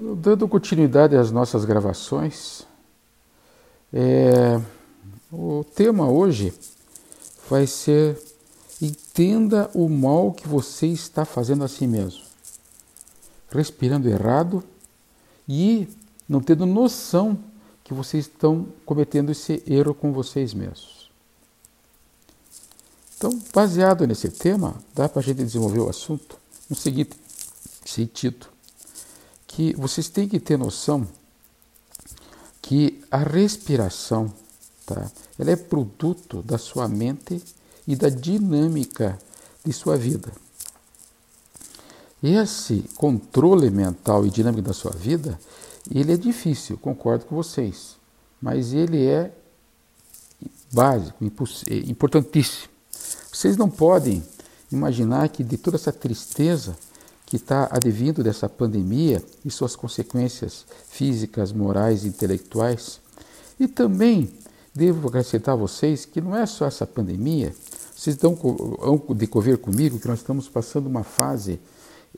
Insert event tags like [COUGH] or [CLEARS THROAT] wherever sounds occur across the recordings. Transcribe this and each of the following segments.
Dando continuidade às nossas gravações, é, o tema hoje vai ser entenda o mal que você está fazendo a si mesmo, respirando errado e não tendo noção que vocês estão cometendo esse erro com vocês mesmos. Então, baseado nesse tema, dá para a gente desenvolver o assunto no seguinte sentido, que vocês têm que ter noção que a respiração, tá, ela é produto da sua mente e da dinâmica de sua vida. Esse controle mental e dinâmico da sua vida, ele é difícil, concordo com vocês, mas ele é básico, é importantíssimo. Vocês não podem imaginar que de toda essa tristeza que está advindo dessa pandemia e suas consequências físicas, morais e intelectuais, e também devo acrescentar a vocês que não é só essa pandemia, vocês estão de convir comigo que nós estamos passando uma fase,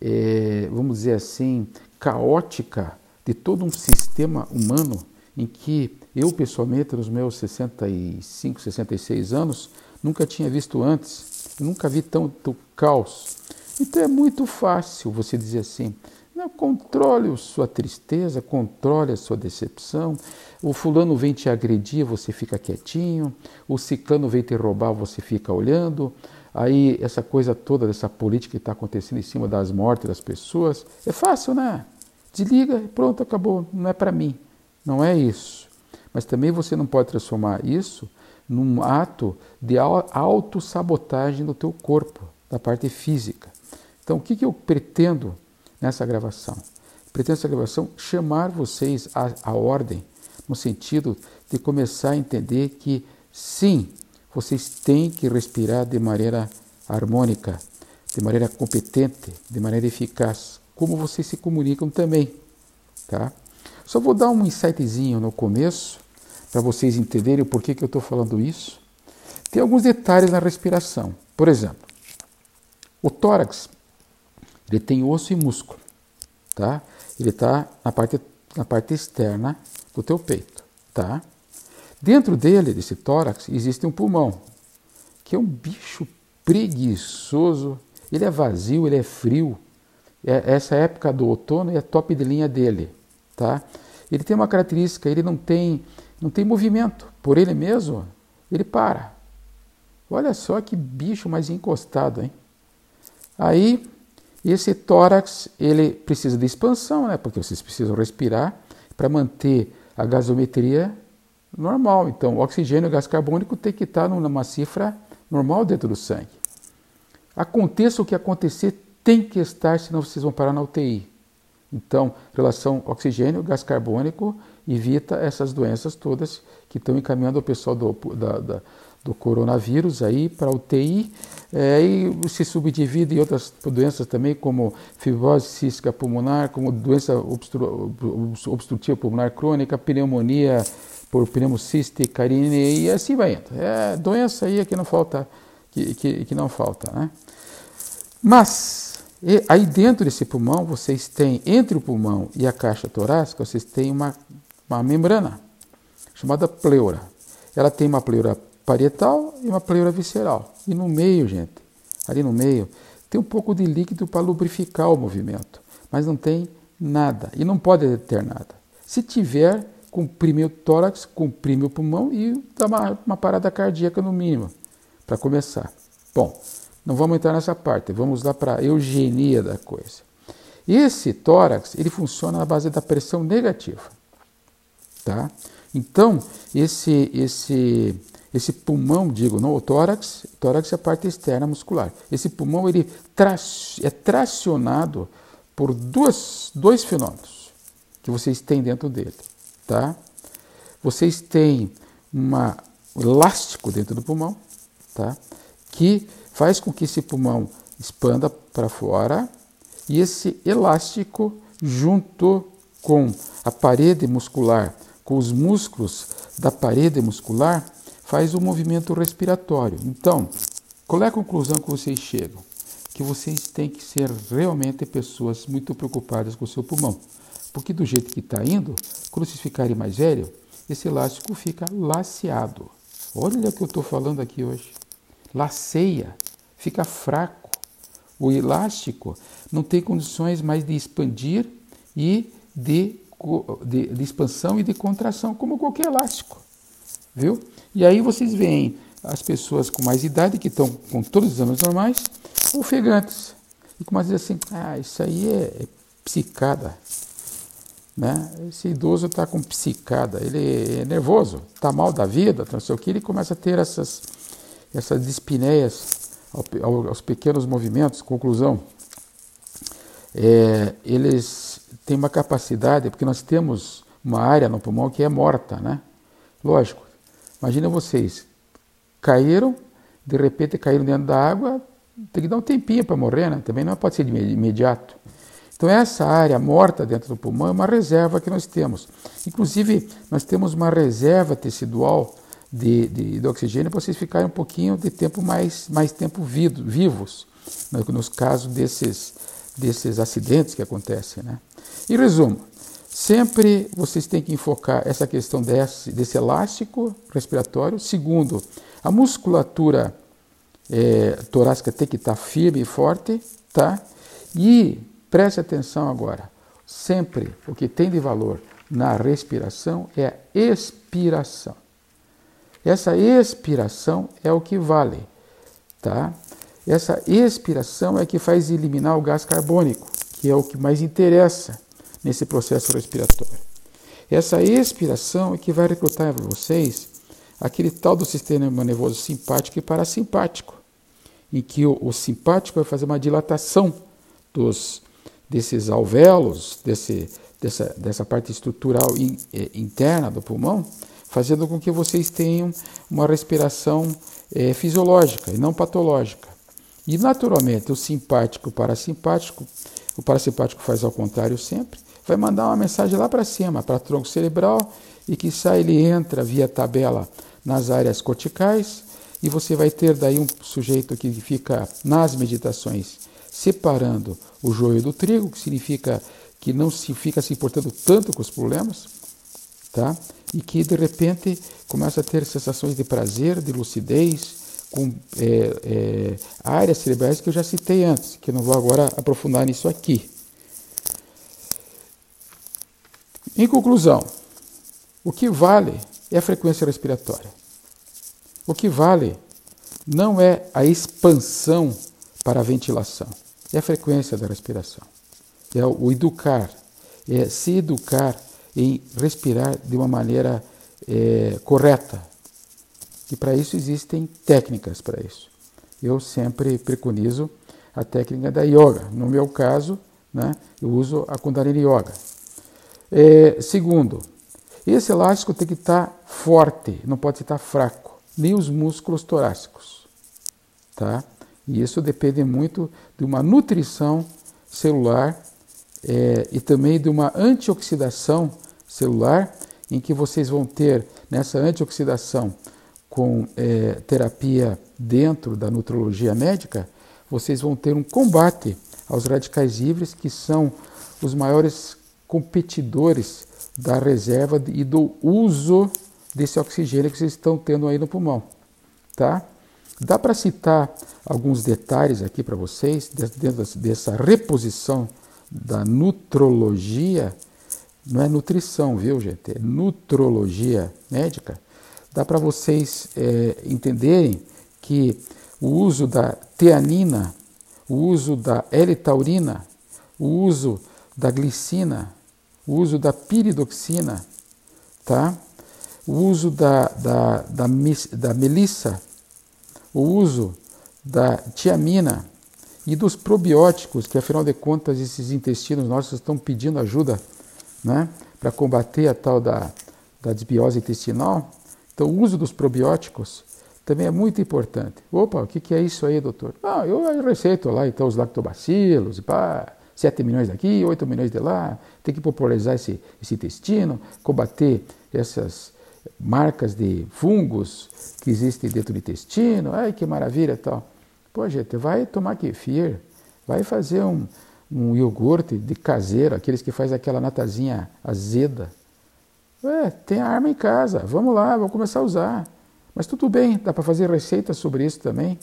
é, vamos dizer assim, caótica de todo um sistema humano em que eu, pessoalmente, nos meus 65, 66 anos, nunca tinha visto antes, nunca vi tanto caos. Então é muito fácil você dizer assim: não, controle sua tristeza, controle a sua decepção. O fulano vem te agredir, você fica quietinho. O ciclano vem te roubar, você fica olhando. Aí essa coisa toda dessa política que está acontecendo em cima das mortes das pessoas, é fácil, né? Desliga pronto, acabou. Não é para mim. Não é isso. Mas também você não pode transformar isso num ato de autossabotagem do teu corpo, da parte física. Então, o que, que eu pretendo nessa gravação? Pretendo essa gravação chamar vocês à, à ordem, no sentido de começar a entender que, sim, vocês têm que respirar de maneira harmônica, de maneira competente, de maneira eficaz, como vocês se comunicam também. Tá? Só vou dar um insightzinho no começo, para vocês entenderem o porquê que eu estou falando isso. Tem alguns detalhes na respiração. Por exemplo, o tórax ele tem osso e músculo, tá? Ele está na parte, na parte externa do teu peito, tá? Dentro dele, desse tórax, existe um pulmão, que é um bicho preguiçoso. Ele é vazio, ele é frio. É, essa época do outono é top de linha dele, tá? Ele tem uma característica, ele não tem, não tem movimento. Por ele mesmo, ele para. Olha só que bicho mais encostado, hein? Aí e esse tórax, ele precisa de expansão, né? porque vocês precisam respirar para manter a gasometria normal. Então, o oxigênio e o gás carbônico tem que estar numa cifra normal dentro do sangue. Aconteça o que acontecer, tem que estar, senão vocês vão parar na UTI. Então, relação oxigênio, gás carbônico, evita essas doenças todas que estão encaminhando o pessoal do, da, da do coronavírus aí para UTI é, e se subdivide em outras doenças também como fibrose cística pulmonar, como doença obstru, obstrutiva pulmonar crônica, pneumonia por pneumociste e assim vai indo. É doença aí que não falta, que, que, que não falta, né? Mas aí dentro desse pulmão vocês têm entre o pulmão e a caixa torácica vocês têm uma, uma membrana chamada pleura. Ela tem uma pleura parietal e uma pleura visceral. E no meio, gente, ali no meio, tem um pouco de líquido para lubrificar o movimento, mas não tem nada e não pode ter nada. Se tiver, comprime o tórax, comprime o pulmão e dá uma, uma parada cardíaca no mínimo, para começar. Bom, não vamos entrar nessa parte, vamos lá para a eugenia da coisa. Esse tórax, ele funciona na base da pressão negativa. Tá? Então, esse, esse esse pulmão, digo, não, o tórax, tórax é a parte externa muscular. Esse pulmão ele tra é tracionado por duas, dois fenômenos que vocês têm dentro dele, tá? Vocês têm um elástico dentro do pulmão, tá? Que faz com que esse pulmão expanda para fora e esse elástico junto com a parede muscular, com os músculos da parede muscular, faz o movimento respiratório. Então, qual é a conclusão que vocês chegam? Que vocês têm que ser realmente pessoas muito preocupadas com o seu pulmão. Porque do jeito que está indo, quando vocês ficarem mais velhos, esse elástico fica laceado. Olha o que eu estou falando aqui hoje. Laceia, fica fraco. O elástico não tem condições mais de expandir e de, de, de expansão e de contração, como qualquer elástico. Viu? E aí vocês veem as pessoas com mais idade, que estão com todos os exames normais, ofegantes. E como dizer assim, ah, isso aí é, é psicada. Né? Esse idoso está com psicada, ele é nervoso, está mal da vida, não sei o que, ele começa a ter essas, essas dispineias aos pequenos movimentos. Conclusão, é, eles têm uma capacidade, porque nós temos uma área no pulmão que é morta, né? Lógico, imagina vocês, caíram, de repente caíram dentro da água, tem que dar um tempinho para morrer, né? Também não pode ser de imediato. Então, essa área morta dentro do pulmão é uma reserva que nós temos. Inclusive, nós temos uma reserva tecidual de, de, de oxigênio para vocês ficarem um pouquinho de tempo mais, mais tempo vivo, vivos, nos casos desses, desses acidentes que acontecem. Né? Em resumo, sempre vocês têm que enfocar essa questão desse, desse elástico respiratório. Segundo, a musculatura é, torácica tem que estar firme e forte, tá? E Preste atenção agora. Sempre o que tem de valor na respiração é a expiração. Essa expiração é o que vale, tá? Essa expiração é que faz eliminar o gás carbônico, que é o que mais interessa nesse processo respiratório. Essa expiração é que vai recrutar em vocês aquele tal do sistema nervoso simpático e parasimpático, em que o, o simpático vai fazer uma dilatação dos desses alvéolos, desse, dessa, dessa parte estrutural in, eh, interna do pulmão, fazendo com que vocês tenham uma respiração eh, fisiológica e não patológica. E naturalmente o simpático, o parasimpático, o parasimpático faz ao contrário sempre, vai mandar uma mensagem lá para cima, para tronco cerebral, e que sai ele entra via tabela nas áreas corticais, e você vai ter daí um sujeito que fica nas meditações separando o joio do trigo, que significa que não se fica se importando tanto com os problemas, tá? E que de repente começa a ter sensações de prazer, de lucidez, com é, é, áreas cerebrais que eu já citei antes, que eu não vou agora aprofundar nisso aqui. Em conclusão, o que vale é a frequência respiratória. O que vale não é a expansão para a ventilação é a frequência da respiração. É o educar, é se educar em respirar de uma maneira é, correta. E para isso existem técnicas para isso. Eu sempre preconizo a técnica da yoga. No meu caso, né, eu uso a Kundalini Yoga. É, segundo, esse elástico tem que estar forte, não pode estar fraco, nem os músculos torácicos. Tá? E isso depende muito de uma nutrição celular é, e também de uma antioxidação celular, em que vocês vão ter nessa antioxidação com é, terapia dentro da nutrologia médica, vocês vão ter um combate aos radicais livres, que são os maiores competidores da reserva e do uso desse oxigênio que vocês estão tendo aí no pulmão, tá? Dá para citar alguns detalhes aqui para vocês, dentro dessa reposição da nutrologia, não é nutrição, viu, gente? É nutrologia médica. Dá para vocês é, entenderem que o uso da teanina, o uso da L-taurina, o uso da glicina, o uso da piridoxina, tá? o uso da, da, da, da melissa, o uso da tiamina e dos probióticos, que afinal de contas esses intestinos nossos estão pedindo ajuda né, para combater a tal da, da desbiose intestinal. Então, o uso dos probióticos também é muito importante. Opa, o que, que é isso aí, doutor? Ah, eu receito lá então os lactobacilos, pá, 7 milhões daqui, 8 milhões de lá, tem que popularizar esse, esse intestino, combater essas marcas de fungos que existem dentro do intestino, ai que maravilha tal. Pô, gente, vai tomar kefir, vai fazer um, um iogurte de caseiro, aqueles que faz aquela natazinha azeda. É, tem a arma em casa, vamos lá, vamos começar a usar. Mas tudo bem, dá para fazer receitas sobre isso também.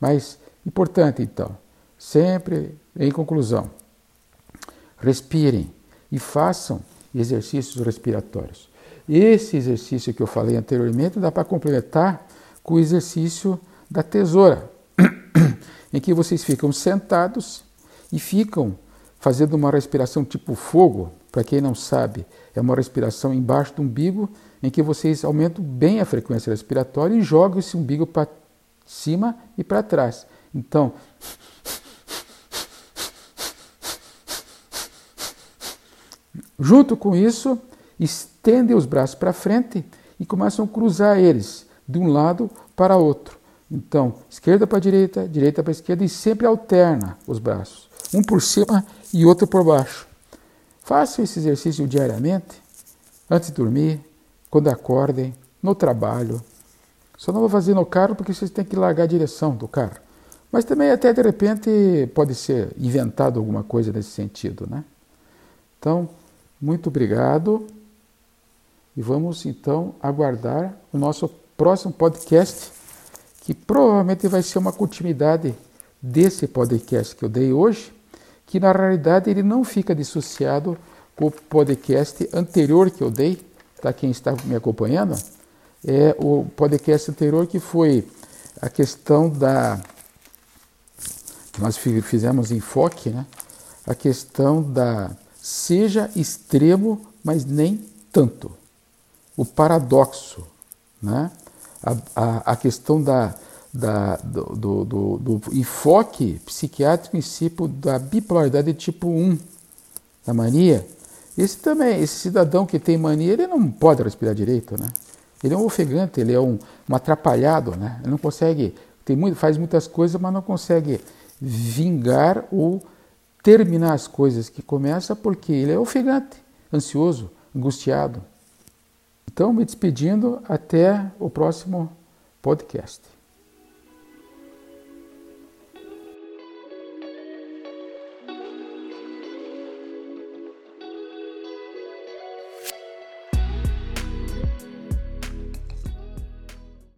Mas importante então, sempre em conclusão, respirem e façam exercícios respiratórios. Esse exercício que eu falei anteriormente dá para complementar com o exercício da tesoura, [CLEARS THROAT] em que vocês ficam sentados e ficam fazendo uma respiração tipo fogo. Para quem não sabe, é uma respiração embaixo do umbigo, em que vocês aumentam bem a frequência respiratória e jogam esse umbigo para cima e para trás. Então, junto com isso, estendem os braços para frente e começam a cruzar eles de um lado para outro. Então, esquerda para direita, direita para esquerda e sempre alterna os braços, um por cima e outro por baixo. Façam esse exercício diariamente, antes de dormir, quando acordem, no trabalho. Só não vou fazer no carro porque vocês têm que largar a direção do carro. Mas também até de repente pode ser inventado alguma coisa nesse sentido, né? Então, muito obrigado e vamos então aguardar o nosso próximo podcast, que provavelmente vai ser uma continuidade desse podcast que eu dei hoje, que na realidade ele não fica dissociado com o podcast anterior que eu dei, para quem está me acompanhando, é o podcast anterior que foi a questão da nós fizemos enfoque, né? A questão da seja extremo, mas nem tanto o paradoxo, né? a, a, a questão da, da, do, do, do, enfoque psiquiátrico em si da bipolaridade tipo 1, da mania. Esse também, esse cidadão que tem mania, ele não pode respirar direito, né? Ele é um ofegante, ele é um, um atrapalhado, né? Ele não consegue, tem muito, faz muitas coisas, mas não consegue vingar ou terminar as coisas que começa porque ele é ofegante, ansioso, angustiado. Então, me despedindo, até o próximo podcast.